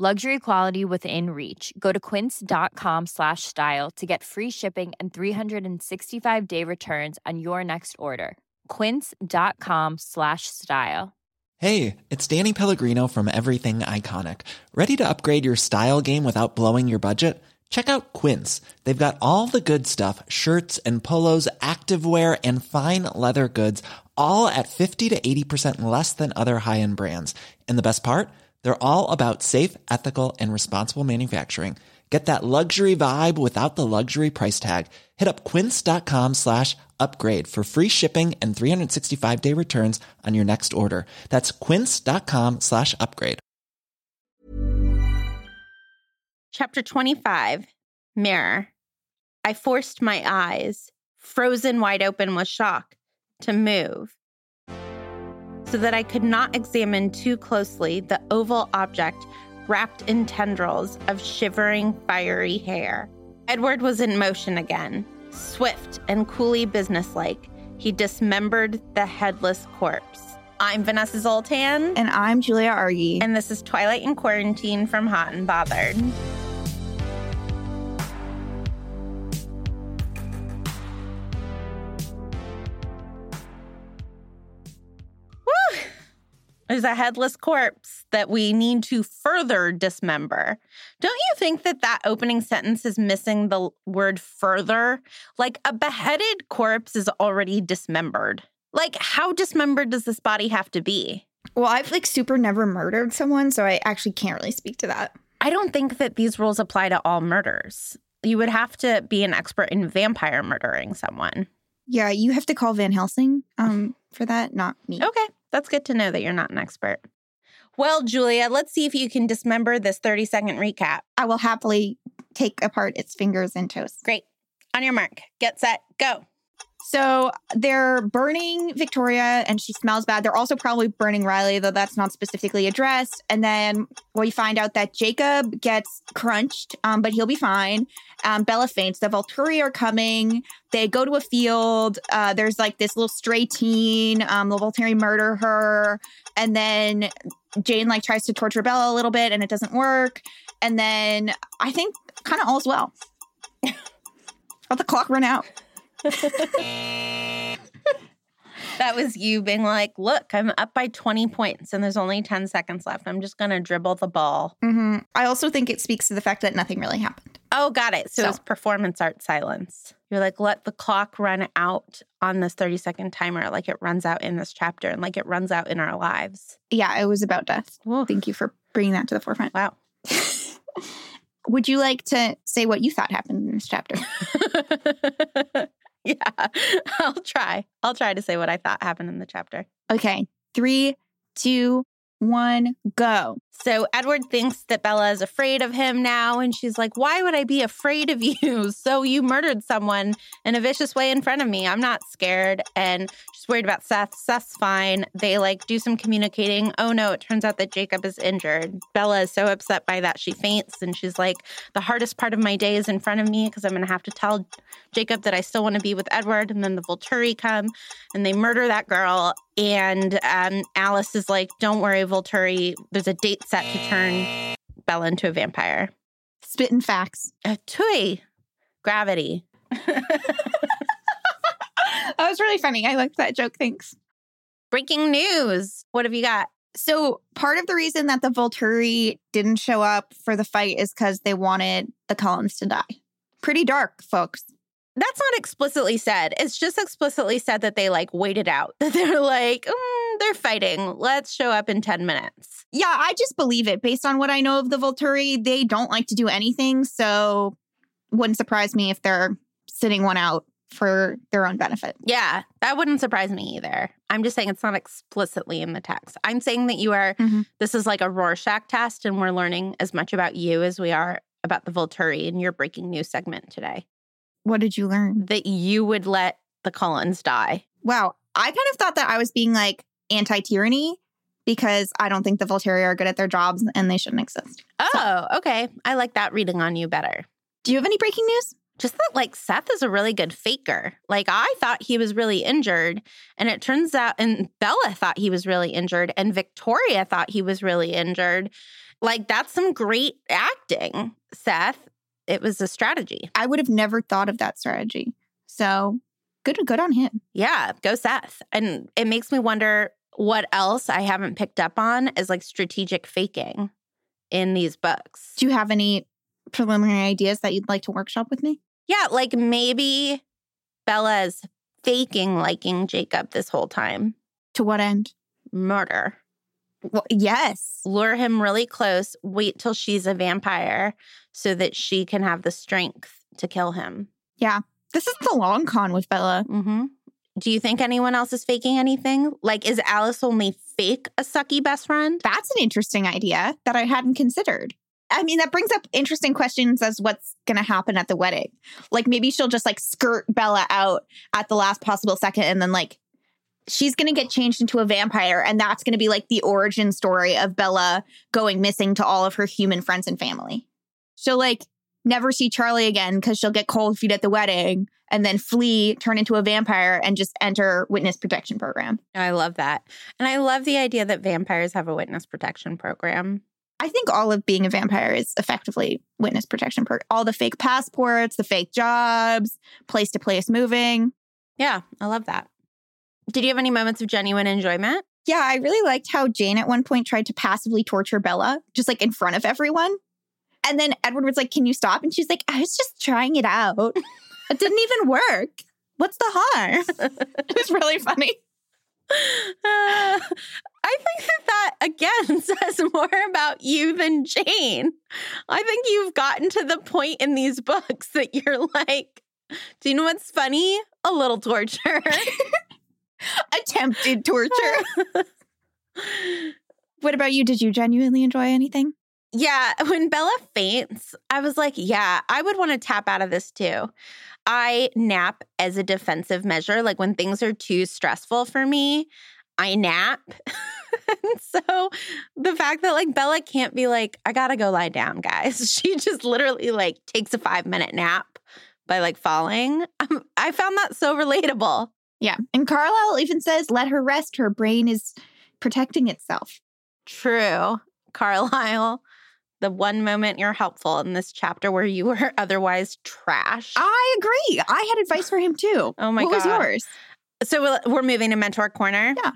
Luxury quality within reach. Go to quince.com slash style to get free shipping and 365 day returns on your next order. Quince.com slash style. Hey, it's Danny Pellegrino from Everything Iconic. Ready to upgrade your style game without blowing your budget? Check out Quince. They've got all the good stuff shirts and polos, activewear, and fine leather goods, all at 50 to 80% less than other high end brands. And the best part? They're all about safe, ethical, and responsible manufacturing. Get that luxury vibe without the luxury price tag. Hit up quince.com slash upgrade for free shipping and 365 day returns on your next order. That's quince.com slash upgrade. Chapter 25 Mirror. I forced my eyes, frozen wide open with shock, to move so that I could not examine too closely the oval object wrapped in tendrils of shivering, fiery hair. Edward was in motion again, swift and coolly businesslike. He dismembered the headless corpse. I'm Vanessa Zoltan. And I'm Julia Argy. And this is Twilight in Quarantine from Hot and Bothered. Is a headless corpse that we need to further dismember. Don't you think that that opening sentence is missing the word further? Like a beheaded corpse is already dismembered. Like, how dismembered does this body have to be? Well, I've like super never murdered someone, so I actually can't really speak to that. I don't think that these rules apply to all murders. You would have to be an expert in vampire murdering someone. Yeah, you have to call Van Helsing um, for that, not me. Okay. That's good to know that you're not an expert. Well, Julia, let's see if you can dismember this 30 second recap. I will happily take apart its fingers and toes. Great. On your mark, get set, go. So they're burning Victoria and she smells bad. They're also probably burning Riley, though that's not specifically addressed. And then we find out that Jacob gets crunched, um, but he'll be fine. Um, Bella faints. The Volturi are coming. They go to a field. Uh, there's like this little stray teen. Um, the Volturi murder her. And then Jane like tries to torture Bella a little bit and it doesn't work. And then I think kind of all's well. Let the clock run out. That was you being like, look, I'm up by 20 points and there's only 10 seconds left. I'm just going to dribble the ball. Mm-hmm. I also think it speaks to the fact that nothing really happened. Oh, got it. So, so. it's performance art silence. You're like, let the clock run out on this 30 second timer, like it runs out in this chapter and like it runs out in our lives. Yeah, it was about death. Ooh. Thank you for bringing that to the forefront. Wow. Would you like to say what you thought happened in this chapter? yeah, I'll try. I'll try to say what I thought happened in the chapter. Okay. Three, two, one, go. So Edward thinks that Bella is afraid of him now. And she's like, Why would I be afraid of you? So you murdered someone in a vicious way in front of me. I'm not scared. And she's worried about Seth. Seth's fine. They like do some communicating. Oh no, it turns out that Jacob is injured. Bella is so upset by that. She faints and she's like, The hardest part of my day is in front of me because I'm going to have to tell Jacob that I still want to be with Edward. And then the Volturi come and they murder that girl. And um, Alice is like, Don't worry, Volturi. There's a date set to turn Bella into a vampire. Spitting facts. Uh, tui. Gravity. that was really funny. I liked that joke. Thanks. Breaking news. What have you got? So, part of the reason that the Volturi didn't show up for the fight is because they wanted the Cullens to die. Pretty dark, folks. That's not explicitly said. It's just explicitly said that they like waited out. That they're like, mm, they're fighting. Let's show up in 10 minutes. Yeah, I just believe it. Based on what I know of the Volturi, they don't like to do anything. So wouldn't surprise me if they're sitting one out for their own benefit. Yeah, that wouldn't surprise me either. I'm just saying it's not explicitly in the text. I'm saying that you are, mm-hmm. this is like a Rorschach test, and we're learning as much about you as we are about the Volturi in your breaking news segment today. What did you learn? that you would let the Cullens die. Wow. I kind of thought that I was being like anti tyranny because I don't think the Volturi are good at their jobs and they shouldn't exist. Oh, okay. I like that reading on you better. Do you have any breaking news? Just that, like, Seth is a really good faker. Like, I thought he was really injured, and it turns out, and Bella thought he was really injured, and Victoria thought he was really injured. Like, that's some great acting, Seth. It was a strategy. I would have never thought of that strategy. So good good on him. Yeah, go Seth. And it makes me wonder what else I haven't picked up on is like strategic faking in these books. Do you have any preliminary ideas that you'd like to workshop with me? Yeah, like maybe Bella's faking liking Jacob this whole time. To what end? Murder. Well, yes. Lure him really close, wait till she's a vampire so that she can have the strength to kill him. Yeah. This is the long con with Bella. hmm Do you think anyone else is faking anything? Like, is Alice only fake a sucky best friend? That's an interesting idea that I hadn't considered. I mean, that brings up interesting questions as what's going to happen at the wedding. Like maybe she'll just like skirt Bella out at the last possible second and then like she's going to get changed into a vampire and that's going to be like the origin story of Bella going missing to all of her human friends and family. She'll like never see Charlie again because she'll get cold feet at the wedding and then flee, turn into a vampire and just enter witness protection program. I love that. And I love the idea that vampires have a witness protection program. I think all of being a vampire is effectively witness protection. Per- all the fake passports, the fake jobs, place to place moving. Yeah, I love that. Did you have any moments of genuine enjoyment? Yeah, I really liked how Jane at one point tried to passively torture Bella, just like in front of everyone. And then Edward was like, Can you stop? And she's like, I was just trying it out. It didn't even work. What's the harm? it was really funny. Uh, I think that that again says more about you than Jane. I think you've gotten to the point in these books that you're like, do you know what's funny? A little torture. Attempted torture. what about you? Did you genuinely enjoy anything? Yeah, when Bella faints, I was like, yeah, I would want to tap out of this too. I nap as a defensive measure. Like when things are too stressful for me, I nap. and so the fact that like Bella can't be like, I gotta go lie down, guys. She just literally like takes a five minute nap by like falling. Um, I found that so relatable. Yeah. And Carlisle even says, Let her rest. Her brain is protecting itself. True. Carlisle, the one moment you're helpful in this chapter where you were otherwise trash. I agree. I had advice for him too. Oh my God. what was yours? So we're moving to mentor corner. Yeah.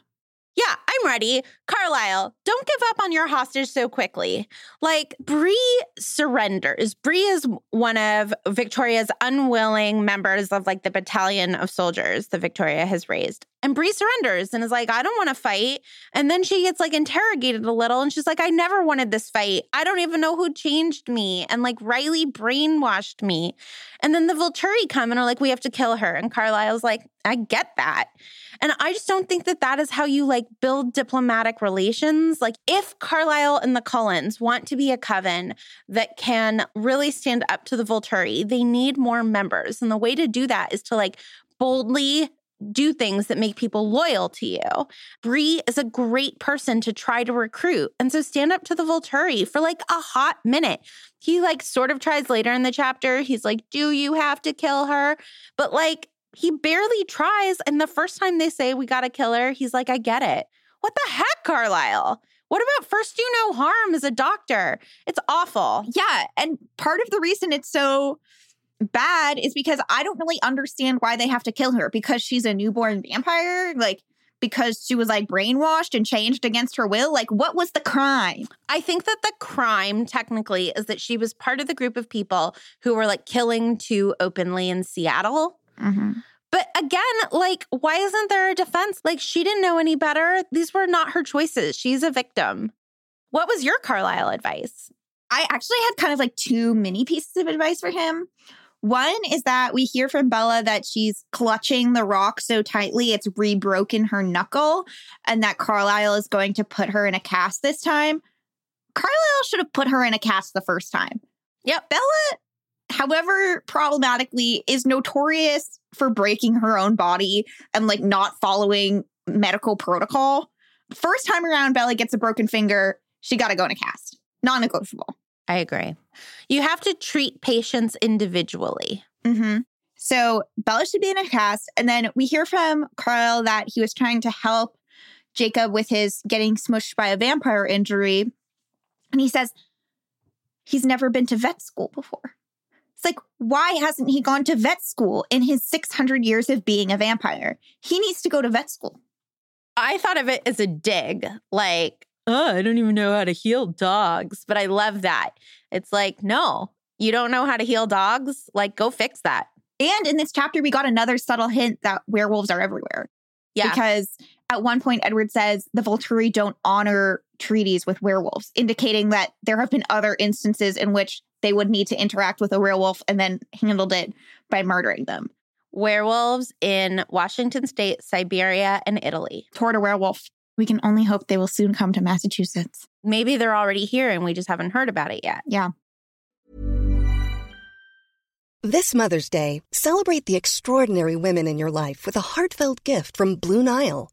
Yeah, I'm ready. Carlisle, don't give up on your hostage so quickly. Like, Bree surrenders. Bree is one of Victoria's unwilling members of like the battalion of soldiers that Victoria has raised. And Bree surrenders and is like, I don't want to fight. And then she gets like interrogated a little and she's like, I never wanted this fight. I don't even know who changed me. And like Riley brainwashed me. And then the Volturi come and are like, we have to kill her. And Carlisle's like, I get that. And I just don't think that that is how you like build diplomatic relations. Like, if Carlisle and the Cullens want to be a coven that can really stand up to the Volturi, they need more members. And the way to do that is to like boldly do things that make people loyal to you. Bree is a great person to try to recruit. And so stand up to the Volturi for like a hot minute. He like sort of tries later in the chapter. He's like, Do you have to kill her? But like, he barely tries. And the first time they say, We got to kill her, he's like, I get it. What the heck, Carlisle? What about first do no harm as a doctor? It's awful. Yeah. And part of the reason it's so bad is because I don't really understand why they have to kill her because she's a newborn vampire. Like, because she was like brainwashed and changed against her will. Like, what was the crime? I think that the crime technically is that she was part of the group of people who were like killing too openly in Seattle. Mm-hmm. But again, like, why isn't there a defense? Like, she didn't know any better. These were not her choices. She's a victim. What was your Carlisle advice? I actually had kind of like two mini pieces of advice for him. One is that we hear from Bella that she's clutching the rock so tightly it's rebroken her knuckle, and that Carlisle is going to put her in a cast this time. Carlisle should have put her in a cast the first time. Yep. Bella however problematically, is notorious for breaking her own body and like not following medical protocol. First time around, Bella gets a broken finger. She got to go in a cast. Non negotiable. I agree. You have to treat patients individually. Mm-hmm. So Bella should be in a cast. And then we hear from Carl that he was trying to help Jacob with his getting smushed by a vampire injury. And he says he's never been to vet school before. It's like, why hasn't he gone to vet school in his 600 years of being a vampire? He needs to go to vet school. I thought of it as a dig, like, oh, I don't even know how to heal dogs. But I love that. It's like, no, you don't know how to heal dogs. Like, go fix that. And in this chapter, we got another subtle hint that werewolves are everywhere. Yeah. Because at one point, Edward says the Volturi don't honor treaties with werewolves, indicating that there have been other instances in which they would need to interact with a werewolf and then handled it by murdering them. Werewolves in Washington state, Siberia, and Italy. Toward a werewolf. We can only hope they will soon come to Massachusetts. Maybe they're already here and we just haven't heard about it yet. Yeah. This Mother's Day, celebrate the extraordinary women in your life with a heartfelt gift from Blue Nile.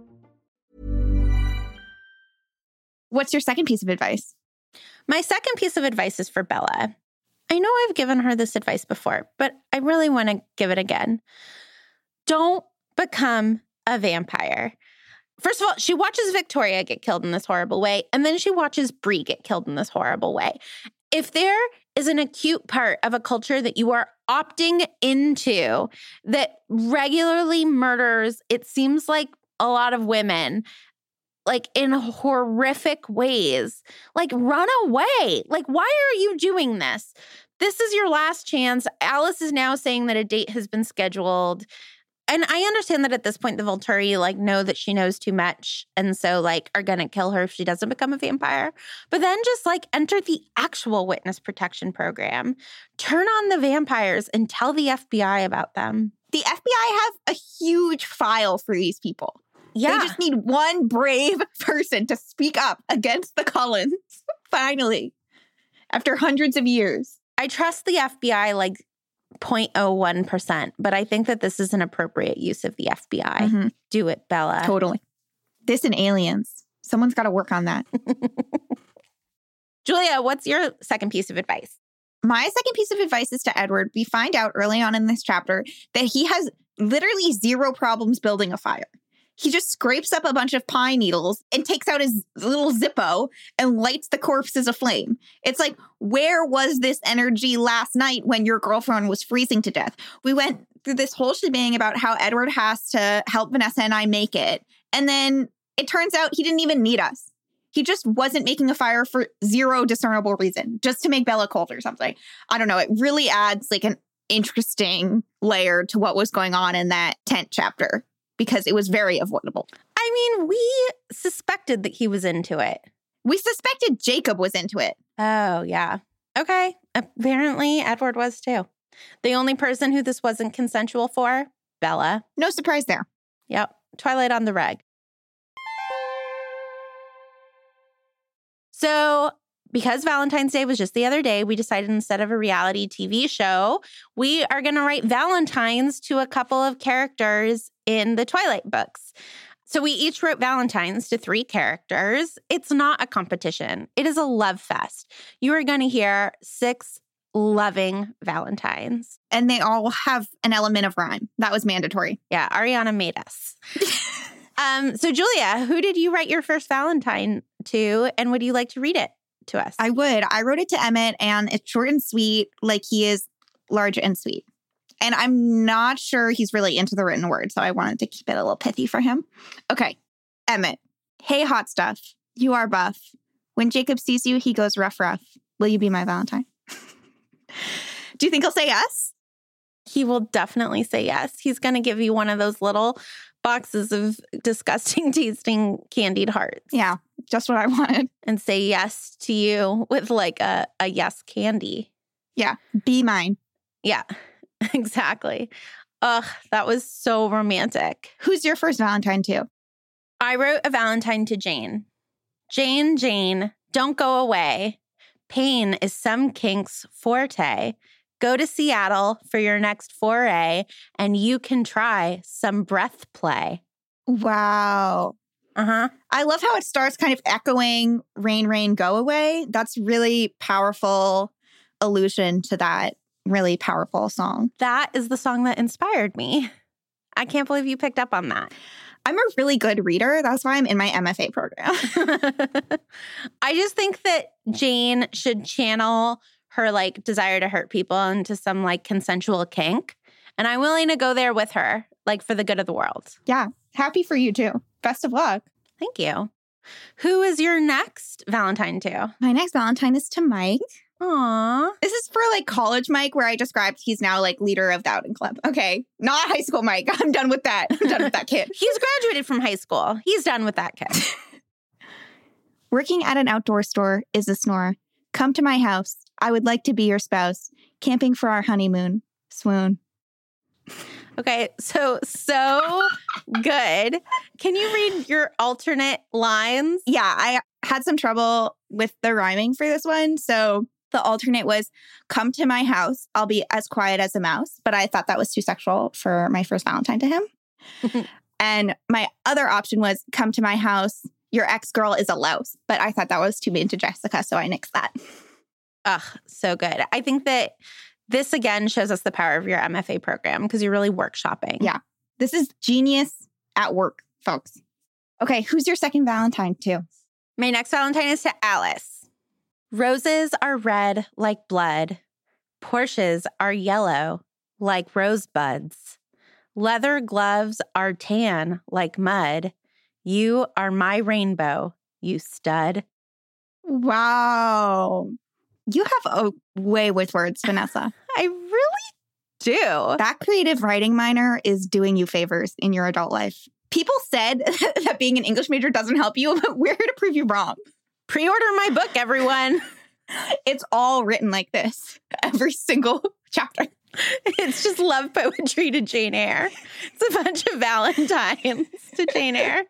What's your second piece of advice? My second piece of advice is for Bella. I know I've given her this advice before, but I really want to give it again. Don't become a vampire. First of all, she watches Victoria get killed in this horrible way, and then she watches Bree get killed in this horrible way. If there is an acute part of a culture that you are opting into that regularly murders, it seems like a lot of women, like in horrific ways. Like, run away. Like, why are you doing this? This is your last chance. Alice is now saying that a date has been scheduled. And I understand that at this point, the Volturi like know that she knows too much. And so, like, are to kill her if she doesn't become a vampire. But then just like enter the actual witness protection program, turn on the vampires and tell the FBI about them. The FBI have a huge file for these people. Yeah. They just need one brave person to speak up against the Cullens, finally, after hundreds of years. I trust the FBI like 0.01%, but I think that this is an appropriate use of the FBI. Mhm. Do it, Bella. Totally. This and aliens. Someone's got to work on that. Julia, what's your second piece of advice? My second piece of advice is to Edward. We find out early on in this chapter that he has literally zero problems building a fire. He just scrapes up a bunch of pine needles and takes out his little Zippo and lights the corpses aflame. It's like, where was this energy last night when your girlfriend was freezing to death? We went through this whole shebang about how Edward has to help Vanessa and I make it. And then it turns out he didn't even need us. He just wasn't making a fire for zero discernible reason, just to make Bella cold or something. I don't know. It really adds like an interesting layer to what was going on in that tent chapter because it was very avoidable. I mean, we suspected that he was into it. We suspected Jacob was into it. Oh, yeah. Okay. Apparently, Edward was too. The only person who this wasn't consensual for, Bella. No surprise there. Yep. Twilight on the reg. So, because Valentine's Day was just the other day, we decided instead of a reality TV show, we are going to write Valentines to a couple of characters in the Twilight books. So we each wrote Valentines to three characters. It's not a competition, it is a love fest. You are going to hear six loving Valentines. And they all have an element of rhyme. That was mandatory. Yeah, Ariana made us. Um, so Julia, who did you write your first Valentine to, and would you like to read it to us? I would. I wrote it to Emmett, and it's short and sweet, like he is large and sweet. And I'm not sure he's really into the written word, so I wanted to keep it a little pithy for him. Okay, Emmett. Hey, hot stuff. You are buff. When Jacob sees you, he goes rough, rough. Will you be my Valentine? Do you think he'll say yes? he will definitely say yes. He's going to give you one of those little boxes of disgusting tasting candied hearts Yeah, just what I wanted. and say yes to you with like a, a yes candy. Yeah, be mine. Yeah, exactly. Ugh, that was so romantic. Who's your first Valentine to? I wrote a Valentine to Jane. Jane, Jane, don't go away. Pain is some kink's forte. Go to Seattle for your next foray, and you can try some breath play. Wow. Uh huh. I love how it starts kind of echoing rain, rain, go away. That's really powerful allusion to that really powerful song. That is the song that inspired me. I can't believe you picked up on that. I'm a really good reader. That's why I'm in my MFA program. I just think that Jane should channel her like desire to hurt people into some like consensual kink. And I'm willing to go there with her, like for the good of the world. yeah. Happy for you too. Best of luck. Thank you. Who is your next Valentine to? My next Valentine is to Mike. Aw. This is for like college Mike, where I described he's now like leader of the outing club. Okay. Not high school Mike. I'm done with that. I'm done with that kid. He's graduated from high school. He's done with that kid. Working at an outdoor store is a snore. Come to my house. I would like to be your spouse. Camping for our honeymoon. Swoon. Okay, so so good. Can you read your alternate lines? Yeah, I had some trouble with the rhyming for this one. So the alternate was come to my house. I'll be as quiet as a mouse. But I thought that was too sexual for my first Valentine to him. and my other option was come to my house. Your ex girl is a louse. But I thought that was too mean to Jessica. So I nixed that. Ugh, so good. I think that this again shows us the power of your MFA program because you're really workshopping. Yeah. This is genius at work, folks. Okay, who's your second Valentine to? My next Valentine is to Alice. Roses are red like blood. Porsches are yellow like rosebuds. Leather gloves are tan like mud. You are my rainbow, you stud. Wow. You have a way with words, Vanessa. I really do. that creative writing minor is doing you favors in your adult life. People said that being an English major doesn't help you, but we're here to prove you wrong. Pre order my book, everyone. It's all written like this, every single chapter. It's just love poetry to Jane Eyre. It's a bunch of Valentines to Jane Eyre.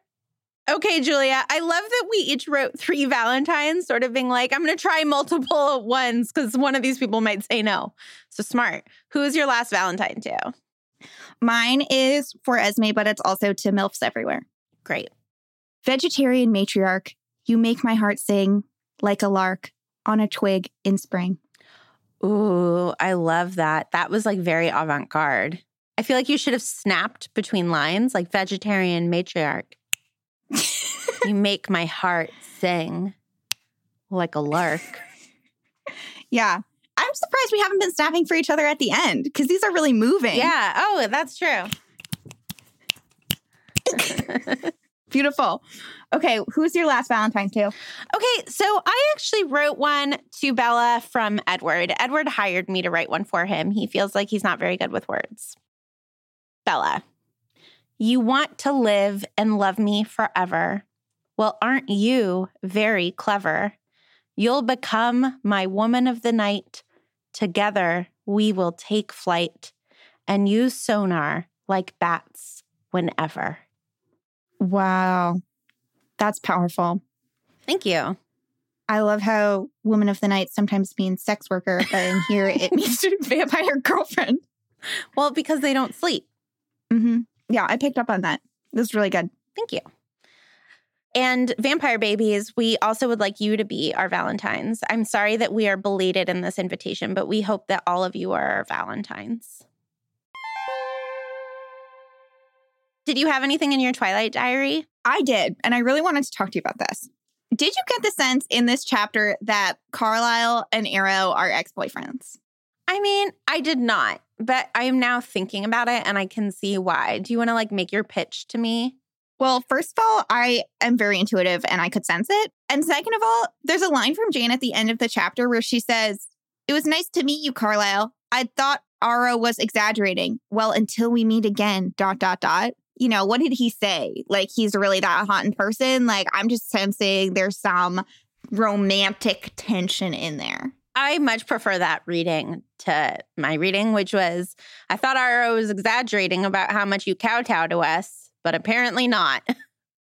Okay, Julia, I love that we each wrote three Valentines, sort of being like, I'm going to try multiple ones because one of these people might say no. So smart. Who is your last Valentine to? Mine is for Esme, but it's also to MILFs everywhere. Great. Vegetarian matriarch, you make my heart sing like a lark on a twig in spring. Ooh, I love that. That was like very avant garde. I feel like you should have snapped between lines like vegetarian matriarch. you make my heart sing like a lark. Yeah. I'm surprised we haven't been snapping for each other at the end because these are really moving. Yeah. Oh, that's true. Beautiful. Okay, who's your last Valentine to? Okay, so I actually wrote one to Bella from Edward. Edward hired me to write one for him. He feels like he's not very good with words. Bella, you want to live and love me forever. Well, aren't you very clever? You'll become my woman of the night. Together we will take flight and use sonar like bats whenever. Wow. That's powerful. Thank you. I love how woman of the night sometimes means sex worker, but in here it means vampire girlfriend. Well, because they don't sleep. hmm Yeah, I picked up on that. This is really good. Thank you. And Vampire Babies, we also would like you to be our Valentines. I'm sorry that we are belated in this invitation, but we hope that all of you are our Valentines. Did you have anything in your Twilight diary? I did, and I really wanted to talk to you about this. Did you get the sense in this chapter that Carlisle and Aro are ex boyfriends? I mean, I did not, but I am now thinking about it and I can see why. Do you want to like make your pitch to me? Well, first of all, I am very intuitive and I could sense it. And second of all, there's a line from Jane at the end of the chapter where she says, It was nice to meet you, Carlisle. I thought Aro was exaggerating. Well, until we meet again, dot, dot, dot. You know, what did he say? Like, he's really that hot in person? Like, I'm just sensing there's some romantic tension in there. I much prefer that reading to my reading, which was I thought Aro was exaggerating about how much you kowtow to us, but apparently not.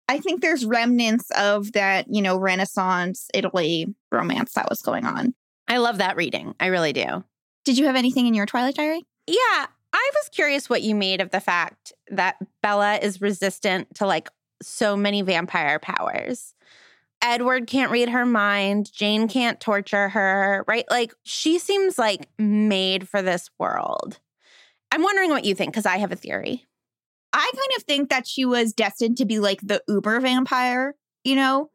I think there's remnants of that, you know, Renaissance Italy romance that was going on. I love that reading. I really do. Did you have anything in your Twilight Diary? Yeah. I was curious what you made of the fact that Bella is resistant to like so many vampire powers. Edward can't read her mind. Jane can't torture her, right? Like she seems like made for this world. I'm wondering what you think because I have a theory. I kind of think that she was destined to be like the uber vampire, you know?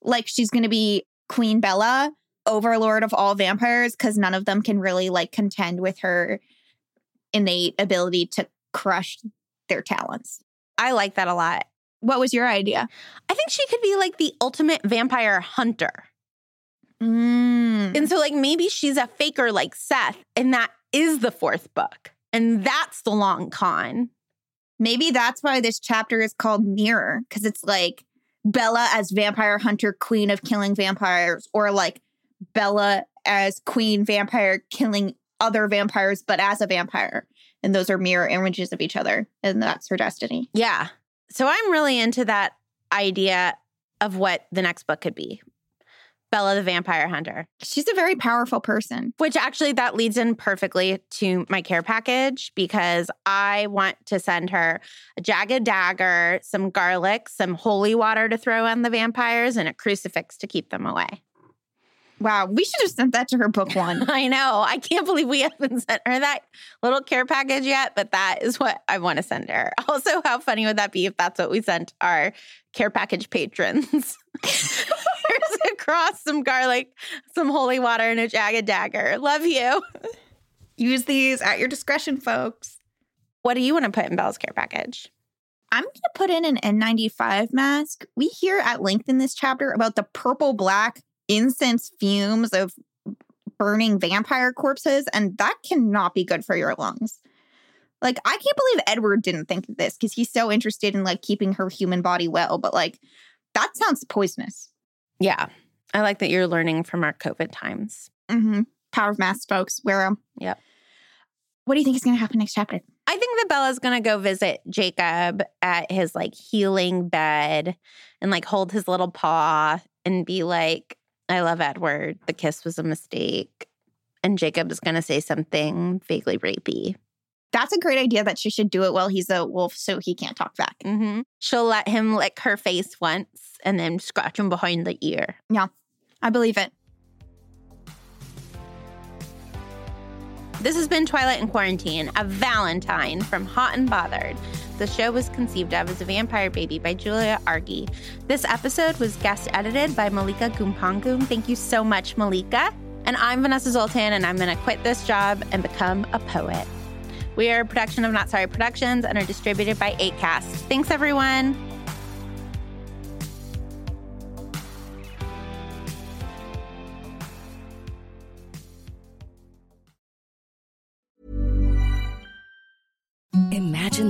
Like she's going to be Queen Bella, overlord of all vampires, because none of them can really like contend with her innate ability to crush their talents. I like that a lot. What was your idea? I think she could be like the ultimate vampire hunter. Mm. And so, like, maybe she's a faker like Seth, and that is the fourth book. And that's the long con. Maybe that's why this chapter is called Mirror, because it's like Bella as vampire hunter, queen of killing vampires, or like Bella as queen vampire killing other vampires, but as a vampire. And those are mirror images of each other. And that's her destiny. Yeah. So I'm really into that idea of what the next book could be. Bella the Vampire Hunter. She's a very powerful person. Which actually that leads in perfectly to my care package because I want to send her a jagged dagger, some garlic, some holy water to throw on the vampires, and a crucifix to keep them away. Wow, we should have sent that to her book one. I know. I can't believe we haven't sent her that little care package yet, but that is what I want to send her. Also, how funny would that be if that's what we sent our care package patrons? Here's a cross, some garlic, some holy water, and a jagged dagger. Love you. Use these at your discretion, folks. What do you want to put in Belle's care package? I'm going to put in an N95 mask. We hear at length in this chapter about the purple black incense fumes of burning vampire corpses, and that cannot be good for your lungs. Like, I can't believe Edward didn't think of this because he's so interested in like keeping her human body well, but like, that sounds poisonous. Yeah. I like that you're learning from our COVID times. Mm-hmm. Power of masks, folks. Wear them. Yep. What do you think is going to happen next chapter? I think that Bella's gonna go visit Jacob at his like healing bed and like hold his little paw and be like, I love Edward. The kiss was a mistake. And Jacob is gonna say something vaguely rapey. That's a great idea that she should do it while he's a wolf so he can't talk back. Mm-hmm. She'll let him lick her face once and then scratch him behind the ear. Yeah, I believe it. This has been Twilight in Quarantine, a Valentine from Hot and Bothered. The show was conceived of as a vampire baby by Julia Argy. This episode was guest edited by Malika Gumpangum. Thank you so much, Malika. And I'm Vanessa Zoltan, and I'm going to quit this job and become a poet. We are a production of Not Sorry Productions and are distributed by Acast. Thanks, everyone.